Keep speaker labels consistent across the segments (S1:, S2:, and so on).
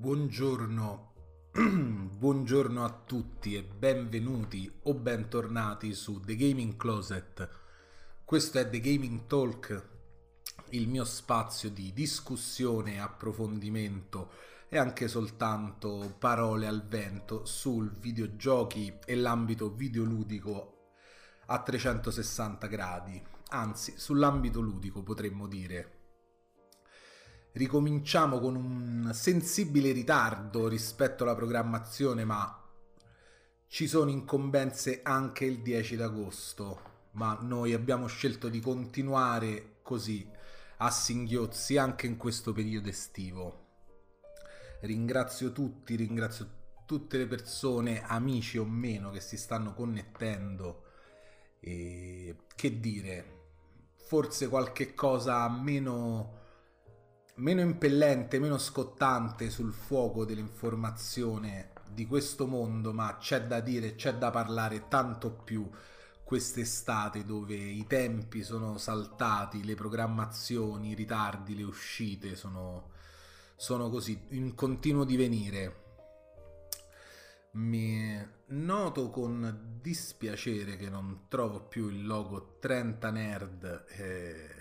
S1: Buongiorno, buongiorno a tutti e benvenuti o bentornati su The Gaming Closet. Questo è The Gaming Talk, il mio spazio di discussione, approfondimento e anche soltanto parole al vento sul videogiochi e l'ambito videoludico a 360 gradi, anzi sull'ambito ludico potremmo dire ricominciamo con un sensibile ritardo rispetto alla programmazione, ma ci sono incombenze anche il 10 d'agosto, ma noi abbiamo scelto di continuare così a singhiozzi anche in questo periodo estivo. Ringrazio tutti, ringrazio tutte le persone, amici o meno, che si stanno connettendo e che dire, forse qualche cosa meno meno impellente, meno scottante sul fuoco dell'informazione di questo mondo, ma c'è da dire, c'è da parlare tanto più quest'estate dove i tempi sono saltati, le programmazioni, i ritardi, le uscite sono, sono così in continuo divenire. Mi noto con dispiacere che non trovo più il logo 30 Nerd. Eh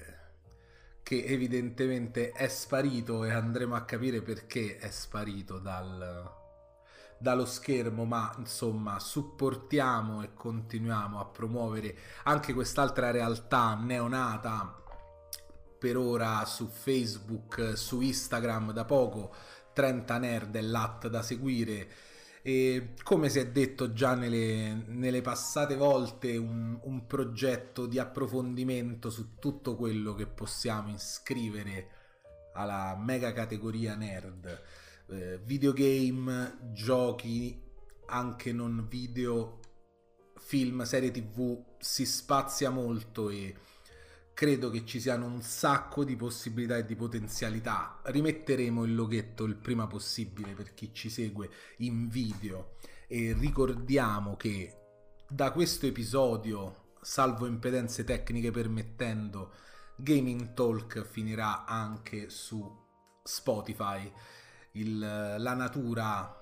S1: che evidentemente è sparito e andremo a capire perché è sparito dal, dallo schermo, ma insomma supportiamo e continuiamo a promuovere anche quest'altra realtà neonata per ora su Facebook, su Instagram da poco, 30 Nerd è l'at da seguire e come si è detto già nelle, nelle passate volte un, un, progetto di approfondimento su tutto quello che possiamo iscrivere alla mega categoria nerd. Eh, videogame giochi anche non video film serie tv si spazia molto e credo che ci siano un sacco di possibilità e di potenzialità. Rimetteremo il loghetto il prima possibile per chi ci segue in video e ricordiamo che da questo episodio, salvo impedenze tecniche permettendo, Gaming Talk finirà anche su Spotify. Il, la natura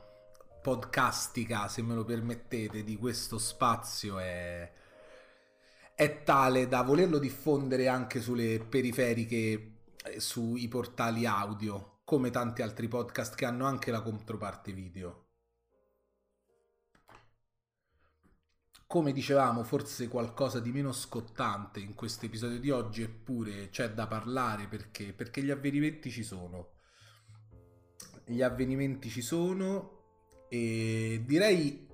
S1: podcastica, se me lo permettete, di questo spazio è è tale da volerlo diffondere anche sulle periferiche, eh, sui portali audio, come tanti altri podcast che hanno anche la controparte video. Come dicevamo, forse qualcosa di meno scottante in questo episodio di oggi, eppure c'è da parlare perché, perché gli avvenimenti ci sono. Gli avvenimenti ci sono e direi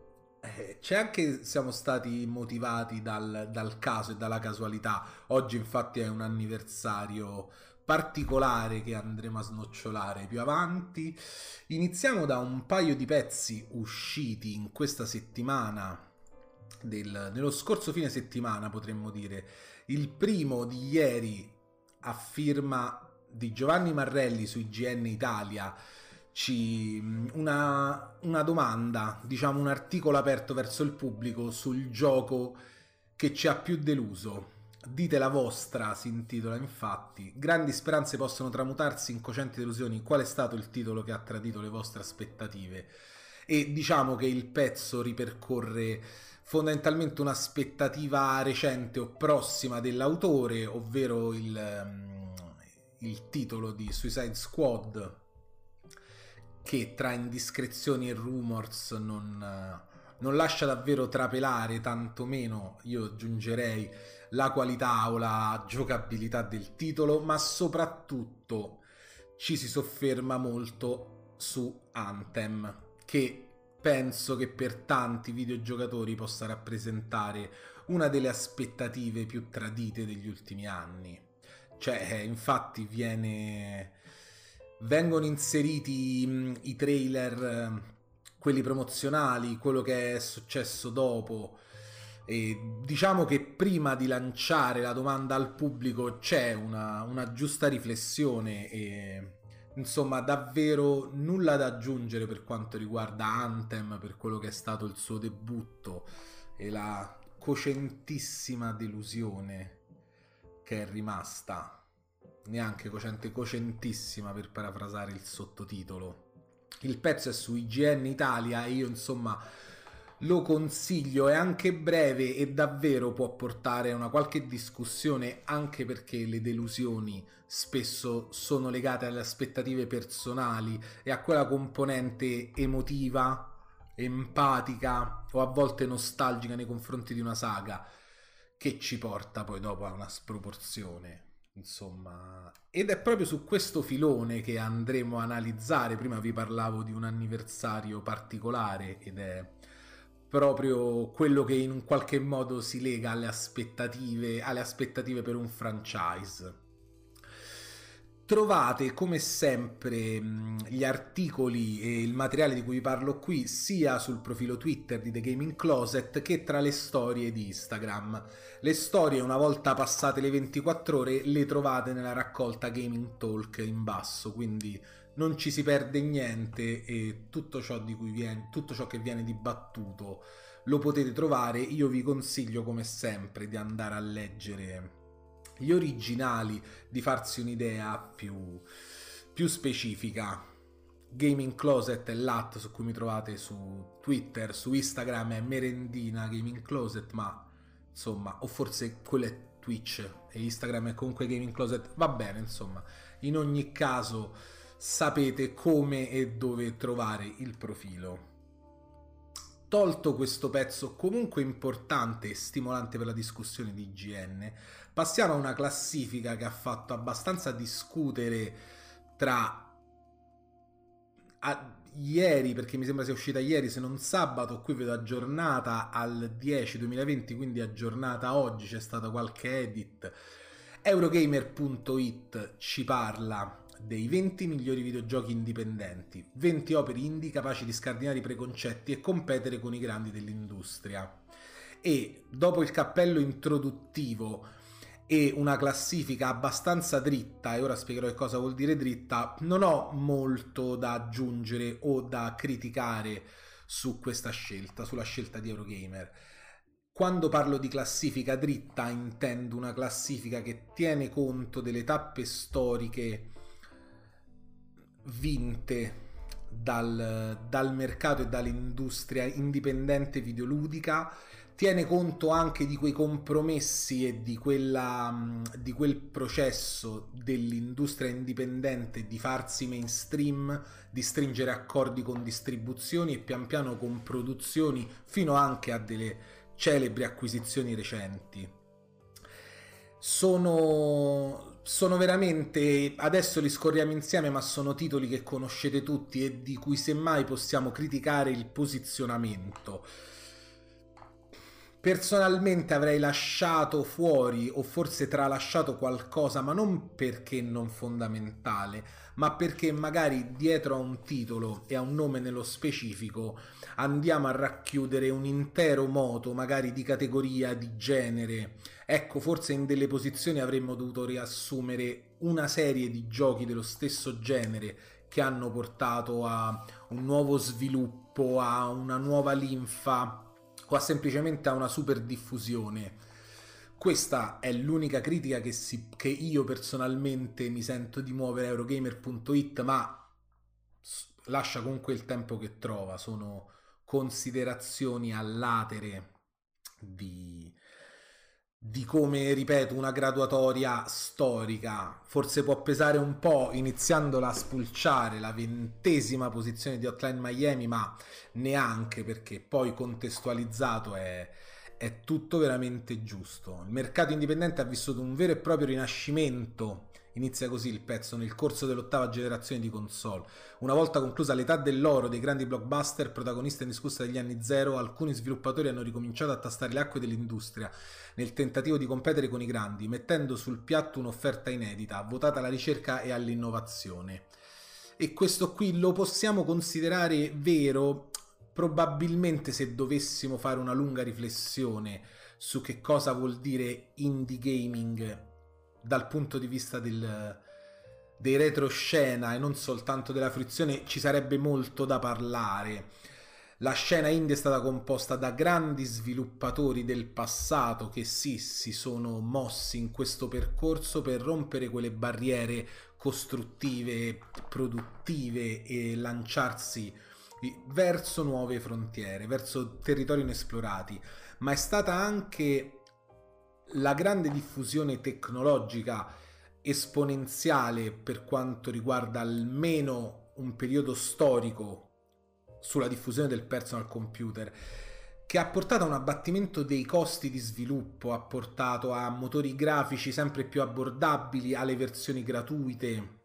S1: c'è anche siamo stati motivati dal, dal, caso e dalla casualità. Oggi infatti è un anniversario particolare che andremo a snocciolare più avanti. Iniziamo da un paio di pezzi usciti in questa settimana. Del, nello scorso fine settimana potremmo dire il primo di ieri a firma di Giovanni Marrelli su IGN Italia una, una domanda, diciamo un articolo aperto verso il pubblico sul gioco che ci ha più deluso. Dite la vostra, si intitola infatti. Grandi speranze possono tramutarsi in cocenti delusioni. Qual è stato il titolo che ha tradito le vostre aspettative? E diciamo che il pezzo ripercorre fondamentalmente un'aspettativa recente o prossima dell'autore, ovvero il, il titolo di Suicide Squad, che tra indiscrezioni e rumors non, non lascia davvero trapelare, tantomeno io aggiungerei la qualità o la giocabilità del titolo, ma soprattutto ci si sofferma molto su Anthem, che penso che per tanti videogiocatori possa rappresentare una delle aspettative più tradite degli ultimi anni. Cioè, infatti viene vengono inseriti mh, i trailer, quelli promozionali, quello che è successo dopo. E diciamo che prima di lanciare la domanda al pubblico c'è una, una giusta riflessione e insomma davvero nulla da aggiungere per quanto riguarda Anthem, per quello che è stato il suo debutto e la cocentissima delusione che è rimasta neanche cocente, cocentissima per parafrasare il sottotitolo. il pezzo è su IGN Italia e io insomma lo consiglio, è anche breve e davvero può portare a una qualche discussione anche perché le delusioni spesso sono legate alle aspettative personali e a quella componente emotiva, empatica o a volte nostalgica nei confronti di una saga che ci porta poi dopo a una sproporzione. Insomma, ed è proprio su questo filone che andremo a analizzare. Prima vi parlavo di un anniversario particolare ed è proprio quello che in un qualche modo si lega alle aspettative, alle aspettative per un franchise. Trovate come sempre gli articoli e il materiale di cui vi parlo qui sia sul profilo Twitter di The Gaming Closet che tra le storie di Instagram. Le storie una volta passate le 24 ore le trovate nella raccolta Gaming Talk in basso, quindi non ci si perde niente e tutto ciò, viene, tutto ciò che viene dibattuto lo potete trovare. Io vi consiglio come sempre di andare a leggere gli originali, di farsi un'idea più, più specifica. Gaming Closet è l'at su cui mi trovate su Twitter, su Instagram è Merendina Gaming Closet, ma insomma, o forse quello è Twitch e Instagram è comunque Gaming Closet, va bene, insomma. In ogni caso sapete come e dove trovare il profilo. Tolto questo pezzo comunque importante e stimolante per la discussione di IGN, passiamo a una classifica che ha fatto abbastanza discutere tra a... ieri, perché mi sembra sia uscita ieri, se non sabato, qui vedo aggiornata al 10 2020, quindi aggiornata oggi, c'è stata qualche edit. Eurogamer.it ci parla dei 20 migliori videogiochi indipendenti, 20 opere indie capaci di scardinare i preconcetti e competere con i grandi dell'industria. E dopo il cappello introduttivo e una classifica abbastanza dritta, e ora spiegherò che cosa vuol dire dritta, non ho molto da aggiungere o da criticare su questa scelta, sulla scelta di Eurogamer. Quando parlo di classifica dritta intendo una classifica che tiene conto delle tappe storiche vinte dal, dal mercato e dall'industria indipendente videoludica tiene conto anche di quei compromessi e di, quella, di quel processo dell'industria indipendente di farsi mainstream, di stringere accordi con distribuzioni e pian piano con produzioni fino anche a delle celebri acquisizioni recenti. Sono, sono veramente adesso li scorriamo insieme ma sono titoli che conoscete tutti e di cui semmai possiamo criticare il posizionamento. Personalmente avrei lasciato fuori o forse tralasciato qualcosa ma non perché non fondamentale ma perché magari dietro a un titolo e a un nome nello specifico andiamo a racchiudere un intero moto magari di categoria di genere Ecco, forse in delle posizioni avremmo dovuto riassumere una serie di giochi dello stesso genere che hanno portato a un nuovo sviluppo, a una nuova linfa o a semplicemente a una super diffusione. Questa è l'unica critica che, si, che io personalmente mi sento di muovere Eurogamer.it, ma lascia comunque il tempo che trova, sono considerazioni all'atere di, di come, ripeto, una graduatoria storica. Forse può pesare un po' iniziandola a spulciare la ventesima posizione di Hotline Miami, ma neanche perché poi contestualizzato è, è tutto veramente giusto. Il mercato indipendente ha vissuto un vero e proprio rinascimento Inizia così il pezzo nel corso dell'ottava generazione di console. Una volta conclusa l'età dell'oro dei grandi blockbuster, protagonista indiscussa degli anni zero, alcuni sviluppatori hanno ricominciato a tastare le acque dell'industria nel tentativo di competere con i grandi, mettendo sul piatto un'offerta inedita, votata alla ricerca e all'innovazione. E questo qui lo possiamo considerare vero probabilmente se dovessimo fare una lunga riflessione su che cosa vuol dire indie gaming dal punto di vista del, dei retroscena e non soltanto della fruizione ci sarebbe molto da parlare. la scena indie è stata composta da grandi sviluppatori del passato che sì, si sono mossi in questo percorso per rompere quelle barriere costruttive, produttive e lanciarsi verso nuove frontiere, verso territori inesplorati, ma è stata anche la grande diffusione tecnologica esponenziale per quanto riguarda almeno un periodo storico sulla diffusione del personal computer che ha portato a un abbattimento dei costi di sviluppo, ha portato a motori grafici sempre più abbordabili, alle versioni gratuite,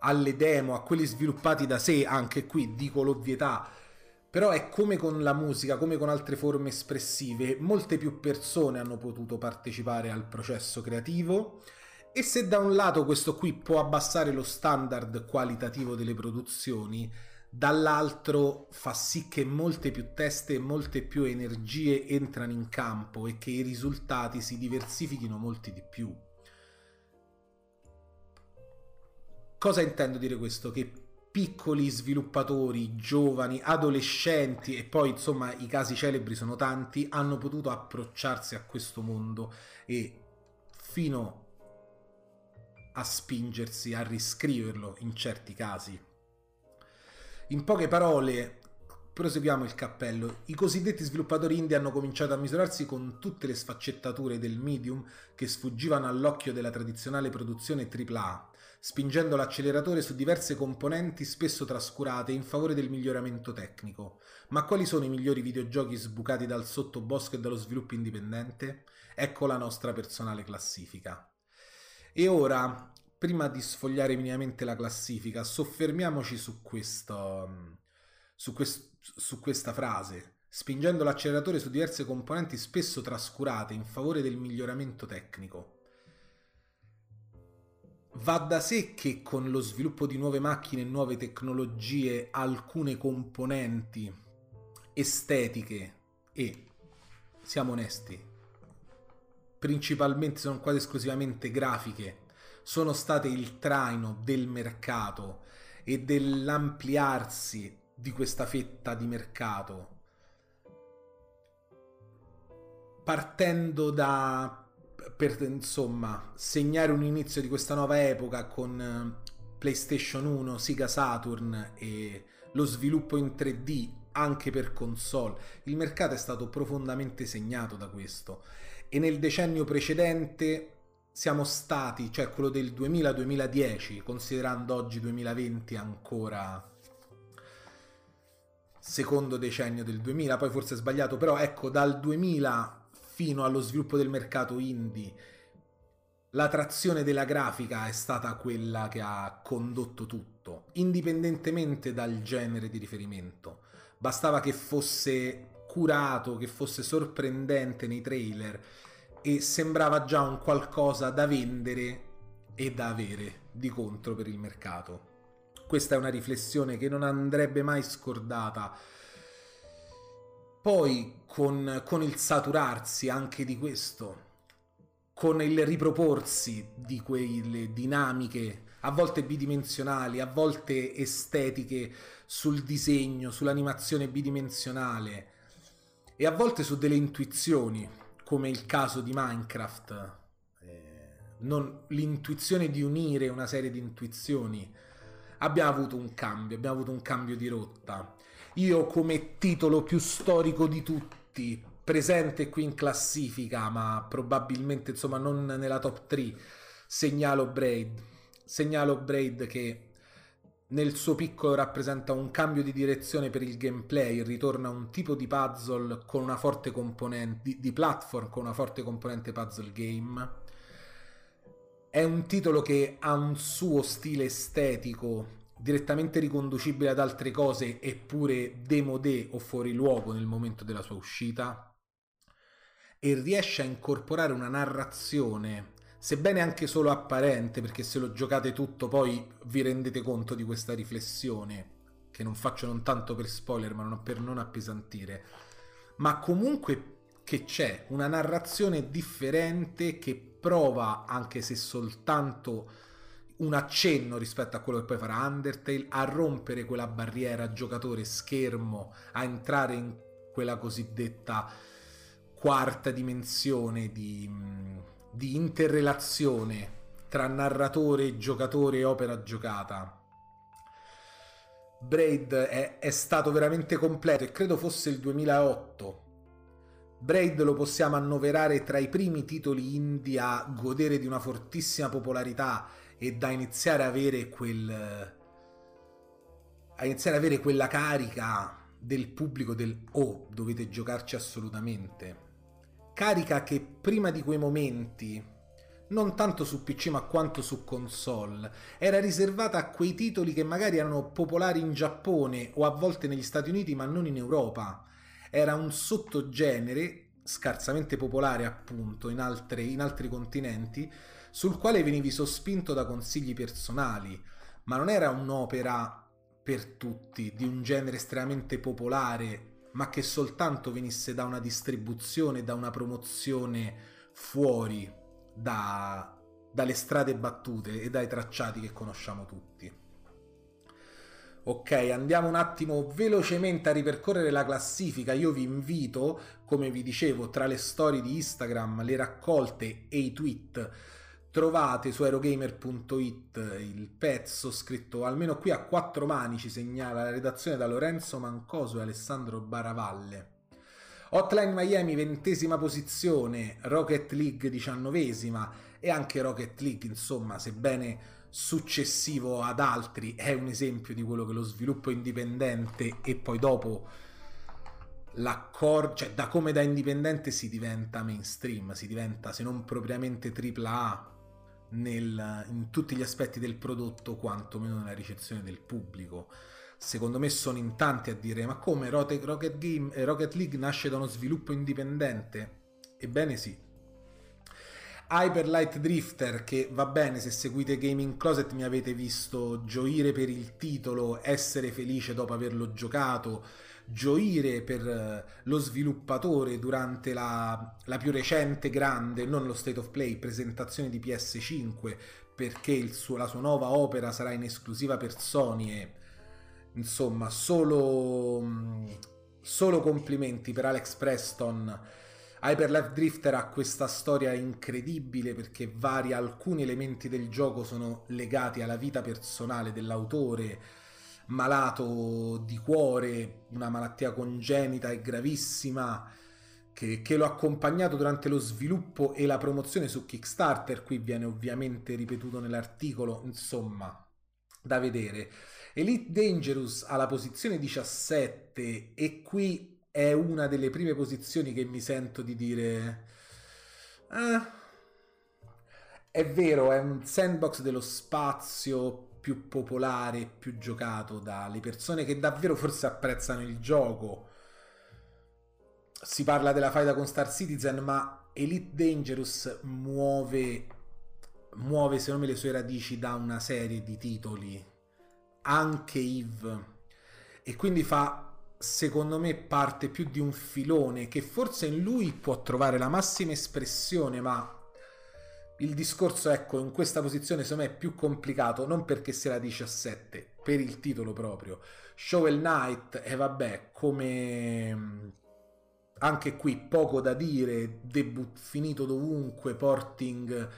S1: alle demo, a quelli sviluppati da sé, anche qui dico l'ovvietà, però è come con la musica, come con altre forme espressive, molte più persone hanno potuto partecipare al processo creativo e se da un lato questo qui può abbassare lo standard qualitativo delle produzioni, dall'altro fa sì che molte più teste e molte più energie entrano in campo e che i risultati si diversifichino molti di più. Cosa intendo dire questo? Che piccoli sviluppatori, giovani, adolescenti e poi insomma i casi celebri sono tanti, hanno potuto approcciarsi a questo mondo e fino a spingersi a riscriverlo in certi casi. In poche parole, proseguiamo il cappello. I cosiddetti sviluppatori indie hanno cominciato a misurarsi con tutte le sfaccettature del medium che sfuggivano all'occhio della tradizionale produzione AAA, spingendo l'acceleratore su diverse componenti spesso trascurate in favore del miglioramento tecnico. Ma quali sono i migliori videogiochi sbucati dal sottobosco e dallo sviluppo indipendente? Ecco la nostra personale classifica. E ora, prima di sfogliare minimamente la classifica, soffermiamoci su, questo, su, quest, su questa frase. Spingendo l'acceleratore su diverse componenti spesso trascurate in favore del miglioramento tecnico. Va da sé che con lo sviluppo di nuove macchine e nuove tecnologie alcune componenti estetiche e, siamo onesti, principalmente sono quasi esclusivamente grafiche, sono state il traino del mercato e dell'ampliarsi di questa fetta di mercato. Partendo da, per insomma, segnare un inizio di questa nuova epoca con eh, PlayStation 1, Sega Saturn e lo sviluppo in 3D anche per console, il mercato è stato profondamente segnato da questo. E nel decennio precedente siamo stati, cioè quello del 2000-2010, considerando oggi 2020 ancora secondo decennio del 2000, poi forse è sbagliato, però ecco dal 2000 fino allo sviluppo del mercato indie la trazione della grafica è stata quella che ha condotto tutto, indipendentemente dal genere di riferimento. Bastava che fosse curato, che fosse sorprendente nei trailer e sembrava già un qualcosa da vendere e da avere di contro per il mercato. Questa è una riflessione che non andrebbe mai scordata. Poi con, con il saturarsi anche di questo, con il riproporsi di quelle dinamiche a volte bidimensionali, a volte estetiche sul disegno, sull'animazione bidimensionale e a volte su delle intuizioni come il caso di Minecraft, eh, non, l'intuizione di unire una serie di intuizioni, abbiamo avuto un cambio, abbiamo avuto un cambio di rotta. Io come titolo più storico di tutti, presente qui in classifica, ma probabilmente insomma non nella top 3, segnalo Braid. Segnalo Braid che nel suo piccolo rappresenta un cambio di direzione per il gameplay, ritorna un tipo di puzzle con una forte componente di, di platform con una forte componente puzzle game. È un titolo che ha un suo stile estetico direttamente riconducibile ad altre cose eppure demodé o fuori luogo nel momento della sua uscita? E riesce a incorporare una narrazione sebbene anche solo apparente, perché se lo giocate tutto poi vi rendete conto di questa riflessione, che non faccio non tanto per spoiler, ma per non appesantire, ma comunque che c'è una narrazione differente che prova, anche se soltanto un accenno rispetto a quello che poi farà Undertale, a rompere quella barriera giocatore-schermo, a entrare in quella cosiddetta quarta dimensione di, di interrelazione tra narratore, giocatore e opera giocata. Braid è, è, stato veramente completo e credo fosse il 2008. Braid lo possiamo annoverare tra i primi titoli indie a godere di una fortissima popolarità e da iniziare a avere quel a iniziare ad avere quella carica del pubblico del oh, dovete giocarci assolutamente. Carica che prima di quei momenti non tanto su PC ma quanto su console, era riservata a quei titoli che magari erano popolari in Giappone o a volte negli Stati Uniti ma non in Europa. Era un sottogenere scarsamente popolare appunto in, altre, in altri continenti sul quale venivi sospinto da consigli personali, ma non era un'opera per tutti, di un genere estremamente popolare, ma che soltanto venisse da una distribuzione, da una promozione fuori da, dalle strade battute e dai tracciati che conosciamo tutti. Ok, andiamo un attimo velocemente a ripercorrere la classifica. Io vi invito, come vi dicevo, tra le storie di Instagram, le raccolte e i tweet, trovate su aerogamer.it il pezzo scritto almeno qui a quattro mani, ci segnala la redazione da Lorenzo Mancoso e Alessandro Baravalle. Hotline Miami ventesima posizione, Rocket League diciannovesima e anche Rocket League, insomma, sebbene successivo ad altri, è un esempio di quello che lo sviluppo indipendente e poi dopo l'accordo, cioè da come da indipendente si diventa mainstream, si diventa se non propriamente AAA nel, in tutti gli aspetti del prodotto, quantomeno nella ricezione del pubblico secondo me sono in tanti a dire ma come Rocket, Game, eh, Rocket League nasce da uno sviluppo indipendente? Ebbene sì. Hyper Light Drifter, che va bene, se seguite Gaming Closet mi avete visto gioire per il titolo, essere felice dopo averlo giocato, gioire per eh, lo sviluppatore durante la, la più recente grande, non lo State of Play, presentazione di PS5, perché suo, la sua nuova opera sarà in esclusiva per Sony e insomma, solo, solo complimenti per Alex Preston. Hyperlife Drifter ha questa storia incredibile perché vari alcuni elementi del gioco sono legati alla vita personale dell'autore, malato di cuore, una malattia congenita e gravissima, che, che lo ha accompagnato durante lo sviluppo e la promozione su Kickstarter. Qui viene ovviamente ripetuto nell'articolo, insomma, da vedere. Elite Dangerous alla posizione 17 e qui è una delle prime posizioni che mi sento di dire... Eh, è vero, è un sandbox dello spazio più popolare, più giocato dalle persone che davvero forse apprezzano il gioco. Si parla della faida con Star Citizen, ma Elite Dangerous muove, muove secondo me le sue radici da una serie di titoli anche Eve e quindi fa secondo me parte più di un filone che forse in lui può trovare la massima espressione ma il discorso ecco in questa posizione secondo me è più complicato non perché sia la 17 per il titolo proprio Shovel Knight e vabbè come anche qui poco da dire debut finito dovunque porting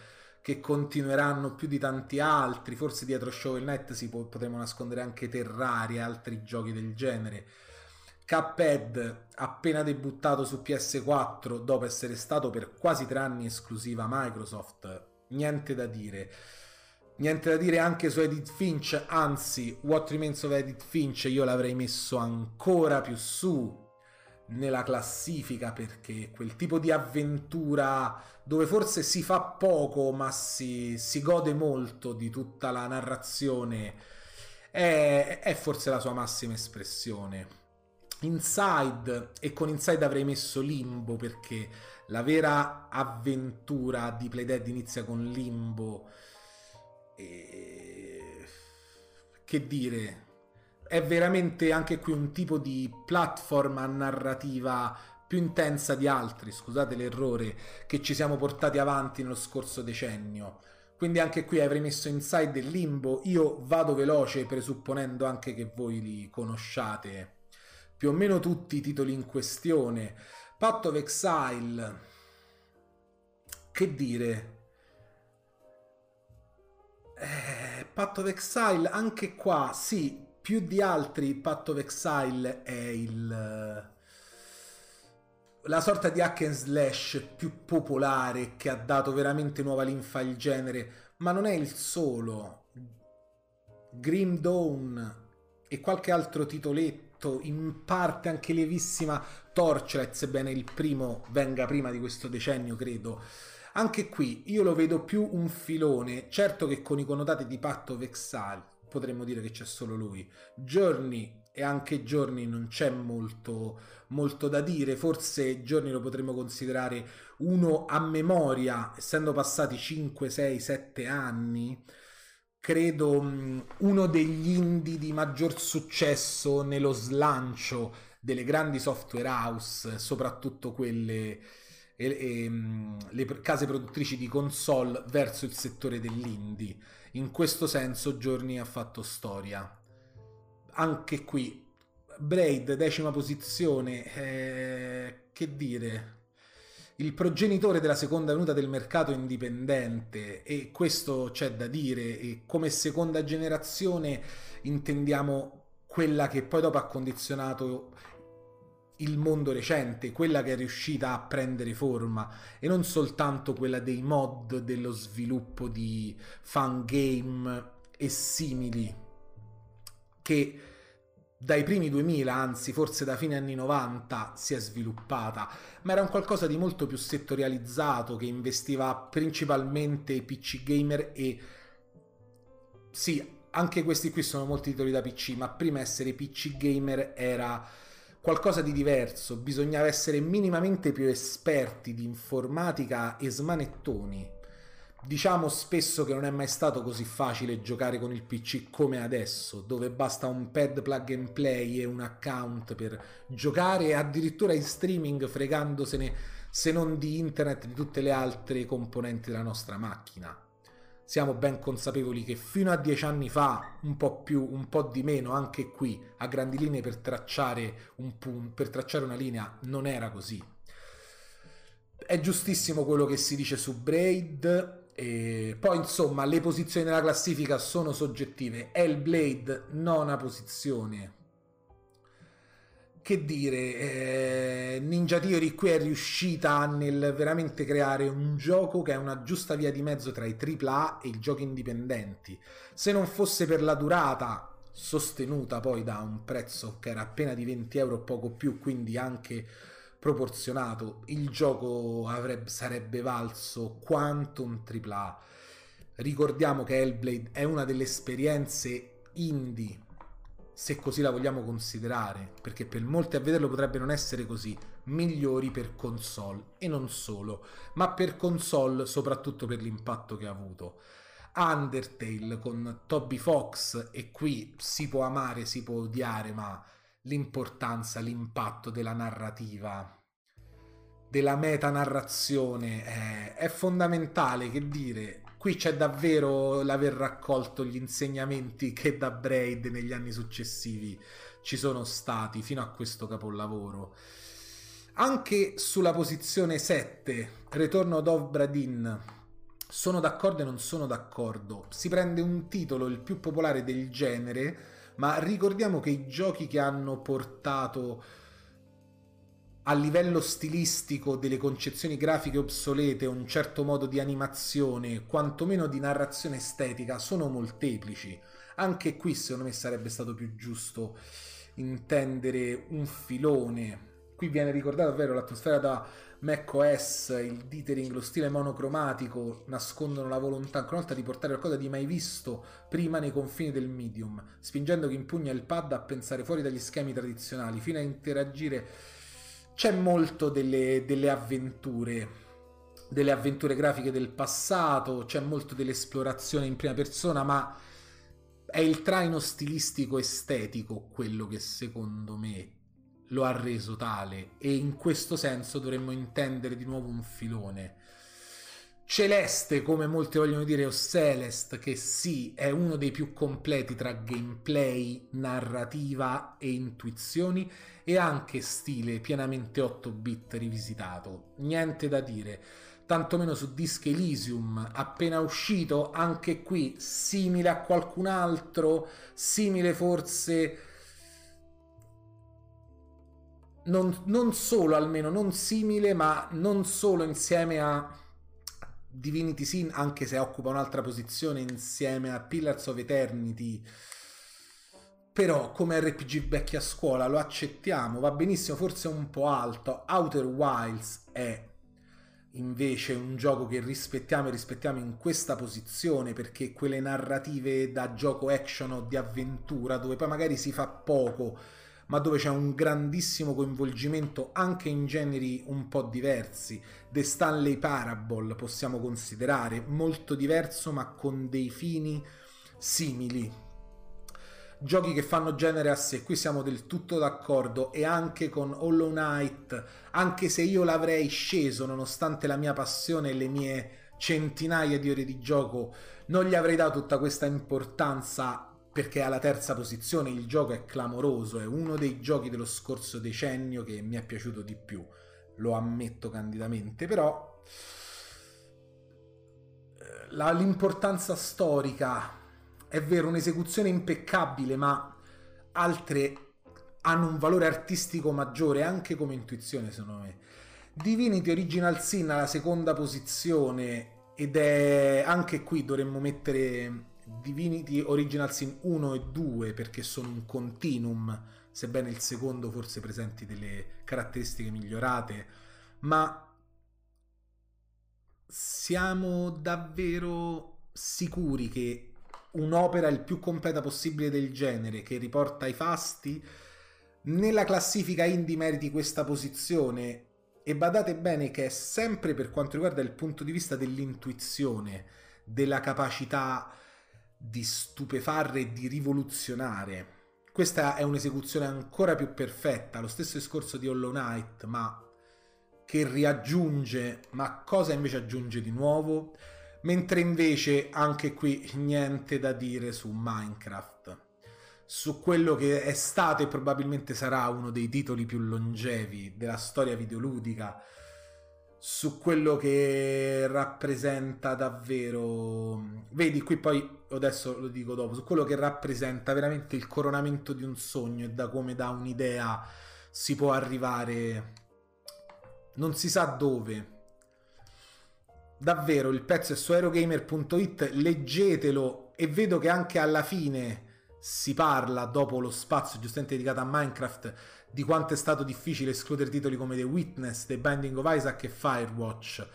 S1: che continueranno più di tanti altri, forse dietro Shovel Knight si po- potremmo nascondere anche Terraria e altri giochi del genere. Cuphead, appena debuttato su PS4 dopo essere stato per quasi tre anni esclusiva Microsoft, niente da dire. Niente da dire anche su Edith Finch, anzi, What Remains of Edith Finch io l'avrei messo ancora più su nella classifica perché quel tipo di avventura dove forse si fa poco ma si, si gode molto di tutta la narrazione è, è forse la sua massima espressione. Inside e con Inside avrei messo Limbo perché la vera avventura di Playdead inizia con Limbo e... che dire è veramente anche qui un tipo di platform a narrativa più intensa di altri, scusate l'errore, che ci siamo portati avanti nello scorso decennio. quindi anche qui avrei messo Inside e Limbo. Io vado veloce presupponendo anche che voi li conosciate più o meno tutti i titoli in questione. Path of Exile, che dire? Eh, Path of Exile, anche qua, sì, più di altri Path of Exile è il la sorta di hack and slash più popolare che ha dato veramente nuova linfa al genere, ma non è il solo. Grim Dawn e qualche altro titoletto, in parte anche lievissima Torchlight, sebbene il primo venga prima di questo decennio, credo. Anche qui io lo vedo più un filone, certo che con i connotati di Path of Exile potremmo dire che c'è solo lui. Journey e anche Giorni non c'è molto, molto da dire, forse Giorni lo potremmo considerare uno a memoria, essendo passati 5, 6, 7 anni, credo uno degli indie di maggior successo nello slancio delle grandi software house, soprattutto quelle e, e, le case produttrici di console verso il settore dell'indie. In questo senso Giorni ha fatto storia anche qui Braid decima posizione eh, che dire il progenitore della seconda venuta del mercato indipendente e questo c'è da dire e come seconda generazione intendiamo quella che poi dopo ha condizionato il mondo recente, quella che è riuscita a prendere forma e non soltanto quella dei mod dello sviluppo di fan game e simili che dai primi 2000, anzi forse da fine anni 90, si è sviluppata, ma era un qualcosa di molto più settorializzato che investiva principalmente PC gamer e sì, anche questi qui sono molti titoli da PC, ma prima essere PC gamer era qualcosa di diverso, bisognava essere minimamente più esperti di informatica e smanettoni Diciamo spesso che non è mai stato così facile giocare con il PC come adesso, dove basta un pad plug and play e un account per giocare e addirittura in streaming fregandosene se non di internet di tutte le altre componenti della nostra macchina. Siamo ben consapevoli che fino a dieci anni fa, un po' più, un po' di meno, anche qui, a grandi linee per tracciare, un pun- per tracciare una linea, non era così. È giustissimo quello che si dice su Braid, e poi insomma le posizioni nella classifica sono soggettive. Hellblade nona posizione. Che dire, eh, Ninja Theory qui è riuscita nel veramente creare un gioco che è una giusta via di mezzo tra i AAA e i giochi indipendenti. Se non fosse per la durata sostenuta poi da un prezzo che era appena di 20 euro poco più, quindi anche proporzionato, il gioco avrebbe, sarebbe valso quanto un AAA. Ricordiamo che Hellblade è una delle esperienze indie, se così la vogliamo considerare, perché per molti a vederlo potrebbe non essere così, migliori per console e non solo, ma per console soprattutto per l'impatto che ha avuto. Undertale con Toby Fox e qui si può amare, si può odiare, ma l'importanza, l'impatto della narrativa, della metanarrazione è, è fondamentale, che dire, qui c'è davvero l'aver raccolto gli insegnamenti che da Braid negli anni successivi ci sono stati fino a questo capolavoro. Anche sulla posizione 7, Ritorno ad Ovbradin, sono d'accordo e non sono d'accordo. Si prende un titolo, il più popolare del genere, ma ricordiamo che i giochi che hanno portato a livello stilistico delle concezioni grafiche obsolete, un certo modo di animazione, quantomeno di narrazione estetica, sono molteplici. Anche qui, secondo me, sarebbe stato più giusto intendere un filone. Qui viene ricordato davvero l'atmosfera da macOS, il dithering, lo stile monocromatico nascondono la volontà ancora una volta di portare qualcosa di mai visto prima nei confini del medium, spingendo chi impugna il pad a pensare fuori dagli schemi tradizionali, fino a interagire. C'è molto delle, delle avventure, delle avventure grafiche del passato, c'è molto dell'esplorazione in prima persona, ma è il traino stilistico estetico quello che secondo me lo ha reso tale e in questo senso dovremmo intendere di nuovo un filone. Celeste, come molti vogliono dire, o Celeste, che sì, è uno dei più completi tra gameplay, narrativa e intuizioni, e anche stile pienamente 8 bit rivisitato. Niente da dire tantomeno su Disc Elysium, appena uscito, anche qui simile a qualcun altro, simile forse... Non, non solo almeno, non simile, ma non solo insieme a Divinity Sin, anche se occupa un'altra posizione insieme a Pillars of Eternity. Però come RPG vecchia scuola lo accettiamo, va benissimo, forse un po' alto. Outer Wilds è invece un gioco che rispettiamo e rispettiamo in questa posizione perché quelle narrative da gioco action o di avventura dove poi magari si fa poco ma dove c'è un grandissimo coinvolgimento anche in generi un po' diversi. The Stanley Parable possiamo considerare molto diverso ma con dei fini simili giochi che fanno genere a sé, qui siamo del tutto d'accordo e anche con Hollow Knight, anche se io l'avrei sceso nonostante la mia passione e le mie centinaia di ore di gioco, non gli avrei dato tutta questa importanza perché alla terza posizione il gioco è clamoroso, è uno dei giochi dello scorso decennio che mi è piaciuto di più, lo ammetto candidamente, però eh, l'importanza storica è vero, un'esecuzione impeccabile, ma altre hanno un valore artistico maggiore anche come intuizione, secondo me. Divinity Original Sin alla seconda posizione ed è anche qui dovremmo mettere Divinity Original Sin 1 e 2 perché sono un continuum, sebbene il secondo forse presenti delle caratteristiche migliorate, ma siamo davvero sicuri che un'opera il più completa possibile del genere che riporta i fasti, nella classifica indie meriti questa posizione. E badate bene che è sempre per quanto riguarda il punto di vista dell'intuizione, della capacità di stupefare e di rivoluzionare. Questa è un'esecuzione ancora più perfetta, lo stesso discorso di Hollow Knight, ma che riaggiunge, ma cosa invece aggiunge di nuovo? mentre invece anche qui niente da dire su Minecraft, su quello che è stato e probabilmente sarà uno dei titoli più longevi della storia videoludica, su quello che rappresenta davvero, vedi qui poi adesso lo dico dopo, su quello che rappresenta veramente il coronamento di un sogno e da come da un'idea si può arrivare non si sa dove. Davvero il pezzo è su aerogamer.it, leggetelo e vedo che anche alla fine si parla, dopo lo spazio giustamente dedicato a Minecraft, di quanto è stato difficile escludere titoli come The Witness, The Binding of Isaac e Firewatch.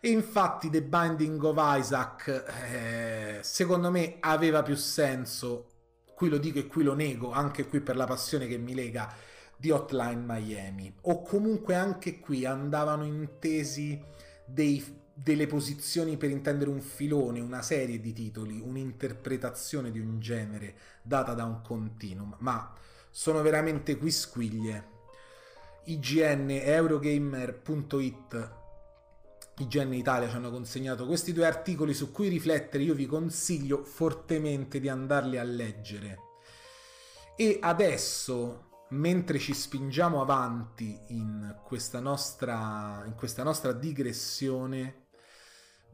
S1: E infatti The Binding of Isaac, eh, secondo me, aveva più senso, qui lo dico e qui lo nego, anche qui per la passione che mi lega, di Hotline Miami. O comunque anche qui andavano intesi dei delle posizioni per intendere un filone, una serie di titoli, un'interpretazione di un genere data da un continuum, ma sono veramente quisquiglie. IGN e Eurogamer.it IGN Italia ci hanno consegnato questi due articoli su cui riflettere, io vi consiglio fortemente di andarli a leggere. E adesso mentre ci spingiamo avanti in questa nostra, in questa nostra digressione,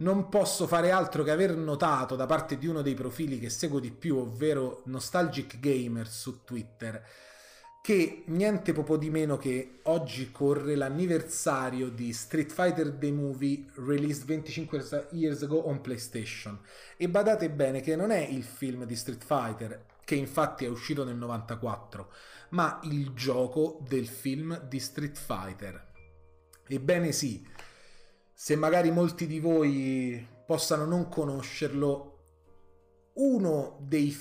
S1: non posso fare altro che aver notato da parte di uno dei profili che seguo di più, ovvero Nostalgic Gamer su Twitter, che niente poco di meno che oggi corre l'anniversario di Street Fighter The Movie released 25 years ago on PlayStation. E badate bene che non è il film di Street Fighter, che infatti è uscito nel 94, ma il gioco del film di Street Fighter. Ebbene sì, se magari molti di voi possano non conoscerlo, uno dei,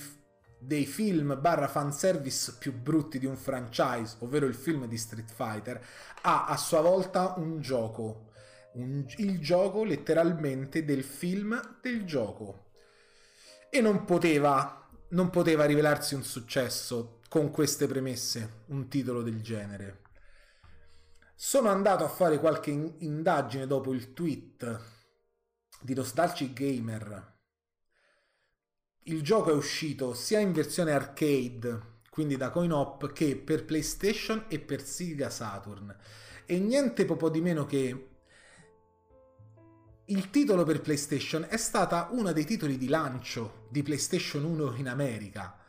S1: dei film barra fanservice più brutti di un franchise, ovvero il film di Street Fighter, ha a sua volta un gioco. Un, il gioco letteralmente del film del gioco. E non poteva, non poteva rivelarsi un successo con queste premesse, un titolo del genere. Sono andato a fare qualche indagine dopo il tweet di Nostalgic Gamer. Il gioco è uscito sia in versione arcade, quindi da CoinOp, che per PlayStation e per Sega Saturn. E niente po' di meno che il titolo per PlayStation è stata uno dei titoli di lancio di PlayStation 1 in America.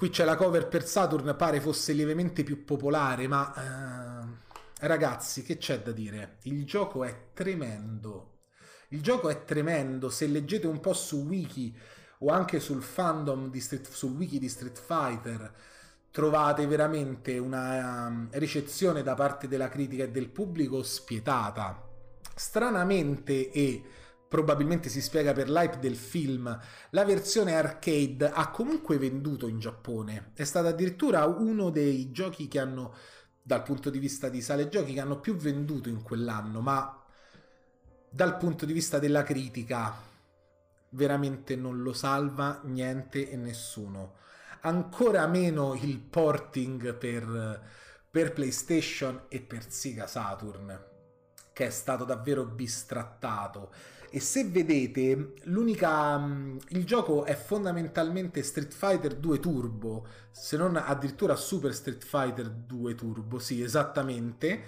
S1: Qui c'è la cover per Saturn, pare fosse lievemente più popolare, ma eh, ragazzi, che c'è da dire? Il gioco è tremendo. Il gioco è tremendo, se leggete un po' su Wiki o anche sul fandom di Street, sul wiki di Street Fighter trovate veramente una um, ricezione da parte della critica e del pubblico spietata. Stranamente e probabilmente si spiega per l'hype del film, la versione arcade ha comunque venduto in Giappone. È stato addirittura uno dei giochi che hanno, dal punto di vista di sale giochi, che hanno più venduto in quell'anno, ma dal punto di vista della critica veramente non lo salva niente e nessuno. Ancora meno il porting per, per PlayStation e per Sega Saturn, che è stato davvero bistrattato. E se vedete, l'unica. Mm, il gioco è fondamentalmente Street Fighter 2 Turbo, se non addirittura Super Street Fighter 2 Turbo, sì, esattamente,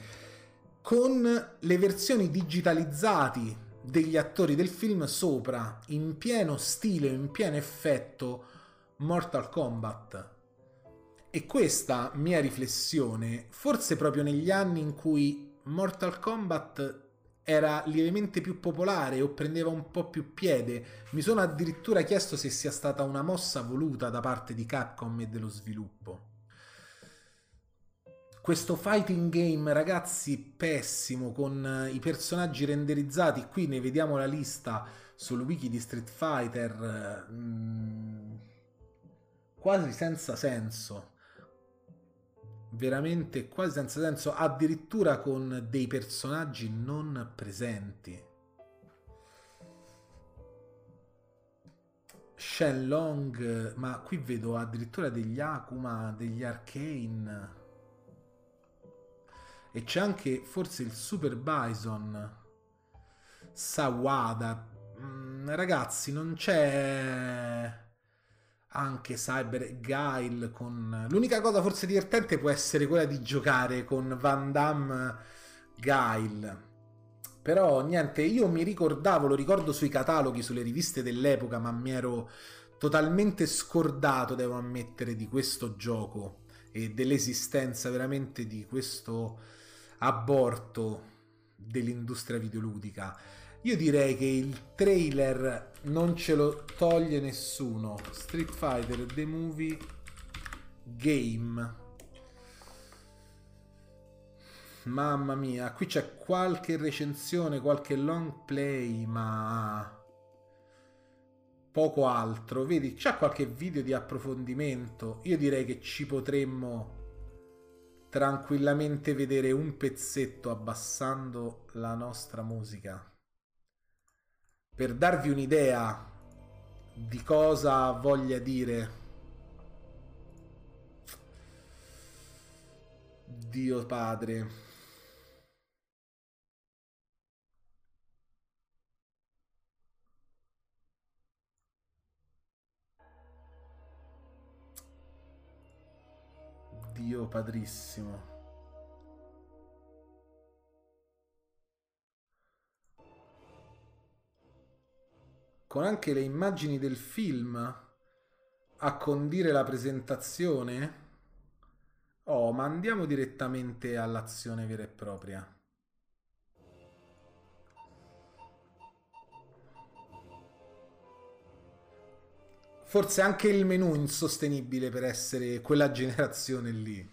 S1: con le versioni digitalizzate degli attori del film sopra, in pieno stile, in pieno effetto, Mortal Kombat. E questa mia riflessione, forse proprio negli anni in cui Mortal Kombat era lievemente più popolare o prendeva un po' più piede, mi sono addirittura chiesto se sia stata una mossa voluta da parte di Capcom e dello sviluppo questo fighting game, ragazzi, pessimo, con eh, i personaggi renderizzati. Qui ne vediamo la lista sul wiki di Street Fighter. Mh, mm, quasi senza senso. Veramente quasi senza senso. Addirittura con dei personaggi non presenti. Shenlong, ma qui vedo addirittura degli Akuma, degli Arcane. E c'è anche forse il Super Bison. Sawada. Mm, ragazzi, non c'è anche Cyber Guile con... L'unica cosa forse divertente può essere quella di giocare con Van Damme Guile. Però niente, io mi ricordavo, lo ricordo sui cataloghi, sulle riviste dell'epoca, ma mi ero totalmente scordato, devo ammettere, di questo gioco e dell'esistenza veramente di questo aborto dell'industria videoludica. Io direi che il trailer non ce lo toglie nessuno. Street Fighter The Movie Game. Mamma mia, qui c'è qualche recensione, qualche long play, ma poco altro. Vedi, c'è qualche video di approfondimento. Io direi che ci potremmo tranquillamente vedere un pezzetto abbassando la nostra musica per darvi un'idea di cosa voglia dire Dio Padre. Dio Padrissimo. Con anche le immagini del film a condire la presentazione. Oh, ma andiamo direttamente all'azione vera e propria. Forse anche il menu insostenibile per essere quella generazione lì.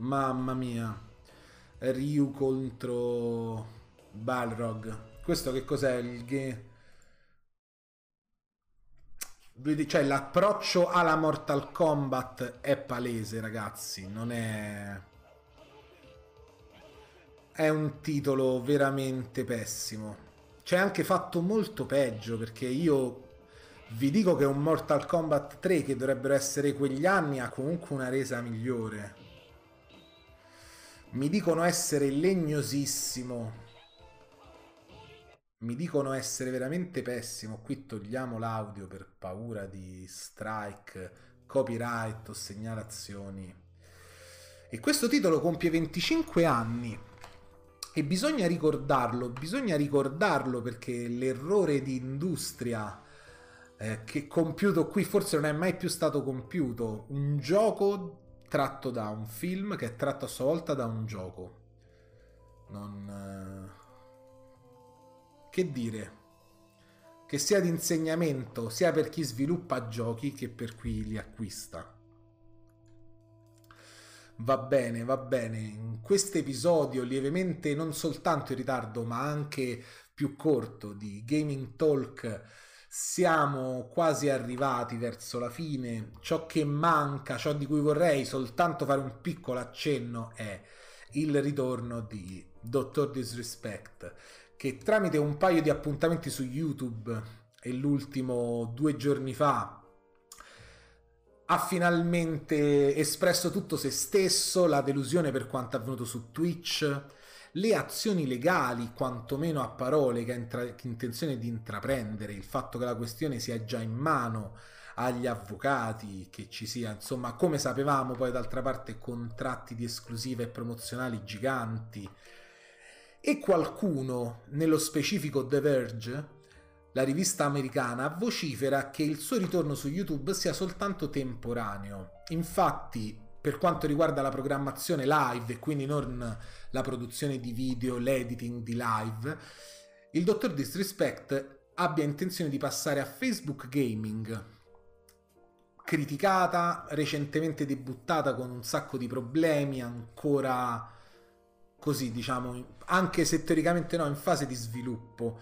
S1: Mamma mia. Ryu contro Balrog. Questo che cos'è? Il game cioè l'approccio alla Mortal Kombat è palese, ragazzi, non è è un titolo veramente pessimo. c'è anche fatto molto peggio perché io vi dico che un Mortal Kombat 3 che dovrebbero essere quegli anni ha comunque una resa migliore. Mi dicono essere legnosissimo. Mi dicono essere veramente pessimo. Qui togliamo l'audio per paura di strike, copyright o segnalazioni. E questo titolo compie 25 anni. E bisogna ricordarlo, bisogna ricordarlo perché l'errore di industria eh, che compiuto qui forse non è mai più stato compiuto. Un gioco tratto da un film che è tratto a sua volta da un gioco. Non... Eh... Che dire? Che sia di insegnamento sia per chi sviluppa giochi che per chi li acquista. Va bene, va bene. In questo episodio lievemente non soltanto in ritardo, ma anche più corto di Gaming Talk siamo quasi arrivati verso la fine. Ciò che manca, ciò di cui vorrei soltanto fare un piccolo accenno è il ritorno di Dottor Disrespect, che tramite un paio di appuntamenti su YouTube e l'ultimo due giorni fa ha finalmente espresso tutto se stesso, la delusione per quanto avvenuto su Twitch le azioni legali, quantomeno a parole, che ha intra- intenzione di intraprendere, il fatto che la questione sia già in mano agli avvocati, che ci sia, insomma, come sapevamo, poi d'altra parte contratti di esclusiva e promozionali giganti. E qualcuno, nello specifico The Verge, la rivista americana, vocifera che il suo ritorno su YouTube sia soltanto temporaneo. Infatti, per quanto riguarda la programmazione live e quindi non la produzione di video, l'editing di live, il dottor Disrespect abbia intenzione di passare a Facebook Gaming, criticata, recentemente debuttata con un sacco di problemi, ancora così diciamo, anche se teoricamente no, in fase di sviluppo.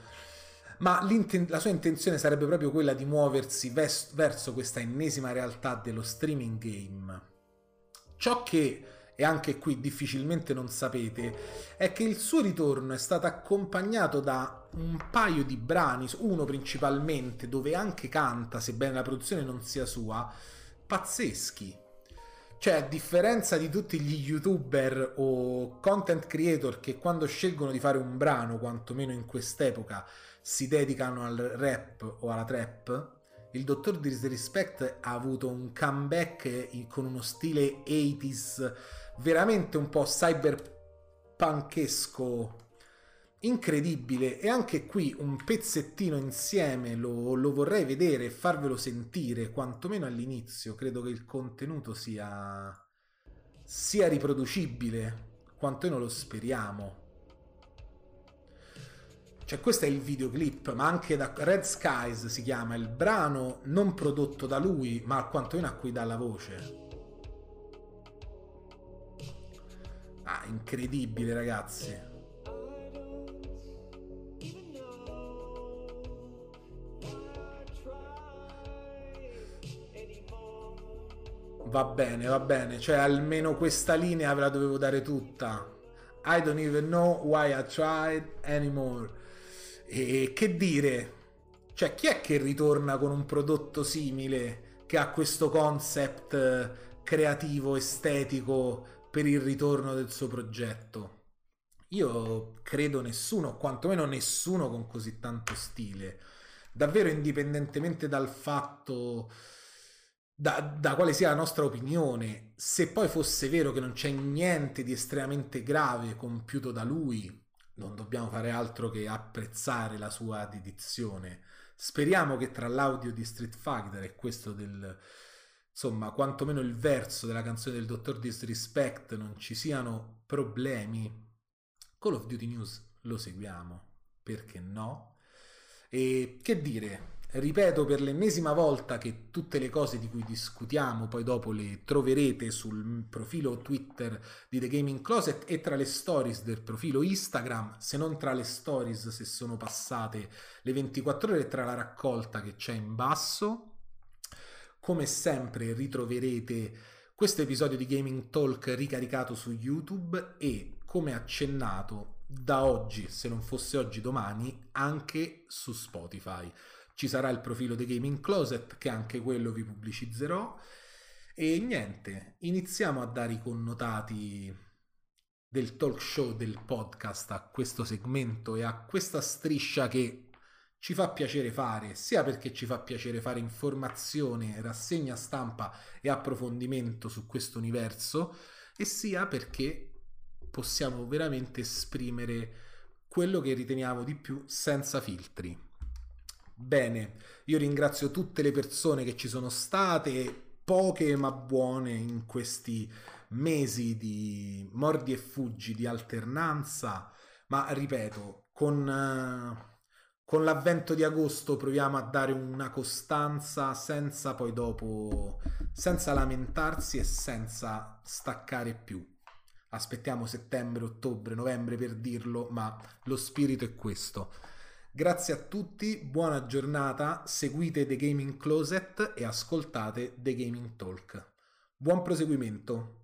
S1: Ma la sua intenzione sarebbe proprio quella di muoversi verso questa ennesima realtà dello streaming game Ciò che, e anche qui difficilmente non sapete, è che il suo ritorno è stato accompagnato da un paio di brani, uno principalmente, dove anche canta, sebbene la produzione non sia sua, pazzeschi. Cioè, a differenza di tutti gli youtuber o content creator che quando scelgono di fare un brano, quantomeno in quest'epoca, si dedicano al rap o alla trap, il dottor Disrespect ha avuto un comeback con uno stile 80s veramente un po' cyberpunkesco incredibile. E anche qui un pezzettino insieme lo, lo, vorrei vedere e farvelo sentire quantomeno all'inizio credo che il contenuto sia sia riproducibile quantomeno lo speriamo cioè, questo è il videoclip, ma anche da Red Skies si chiama il brano non prodotto da lui, ma quantomeno a cui dà la voce. Ah, incredibile, ragazzi. Va bene, va bene, cioè almeno questa linea ve la dovevo dare tutta. I don't even know why I tried anymore. E che dire, cioè chi è che ritorna con un prodotto simile che ha questo concept eh, creativo, estetico per il ritorno del suo progetto? Io credo nessuno, quantomeno nessuno con così tanto stile. Davvero indipendentemente dal fatto da, da, quale sia la nostra opinione, se poi fosse vero che non c'è niente di estremamente grave compiuto da lui, non dobbiamo fare altro che apprezzare la sua dedizione. Speriamo che tra l'audio di Street Fighter e questo del insomma, quantomeno il verso della canzone del Dottor Disrespect non ci siano problemi. Call of Duty News lo seguiamo, perché no? E che dire, Ripeto per l'ennesima volta che tutte le cose di cui discutiamo poi dopo le troverete sul profilo Twitter di The Gaming Closet e tra le stories del profilo Instagram, se non tra le stories se sono passate le 24 ore tra la raccolta che c'è in basso. Come sempre ritroverete questo episodio di Gaming Talk ricaricato su YouTube e come accennato da oggi, se non fosse oggi domani, anche su Spotify. Ci sarà il profilo The Gaming Closet, che anche quello vi pubblicizzerò. E niente, iniziamo a dare i connotati del talk show, del podcast a questo segmento e a questa striscia che ci fa piacere fare, sia perché ci fa piacere fare informazione, rassegna stampa e approfondimento su questo universo, e sia perché possiamo veramente esprimere quello che riteniamo di più senza filtri. Bene, io ringrazio tutte le persone che ci sono state, poche ma buone in questi mesi di mordi e fuggi, di alternanza, ma ripeto, con con l'avvento di agosto proviamo a dare una costanza senza poi dopo, senza lamentarsi e senza staccare più. Aspettiamo settembre, ottobre, novembre per dirlo, ma lo spirito è questo. Grazie a tutti, buona giornata, seguite The Gaming Closet e ascoltate The Gaming Talk. Buon proseguimento!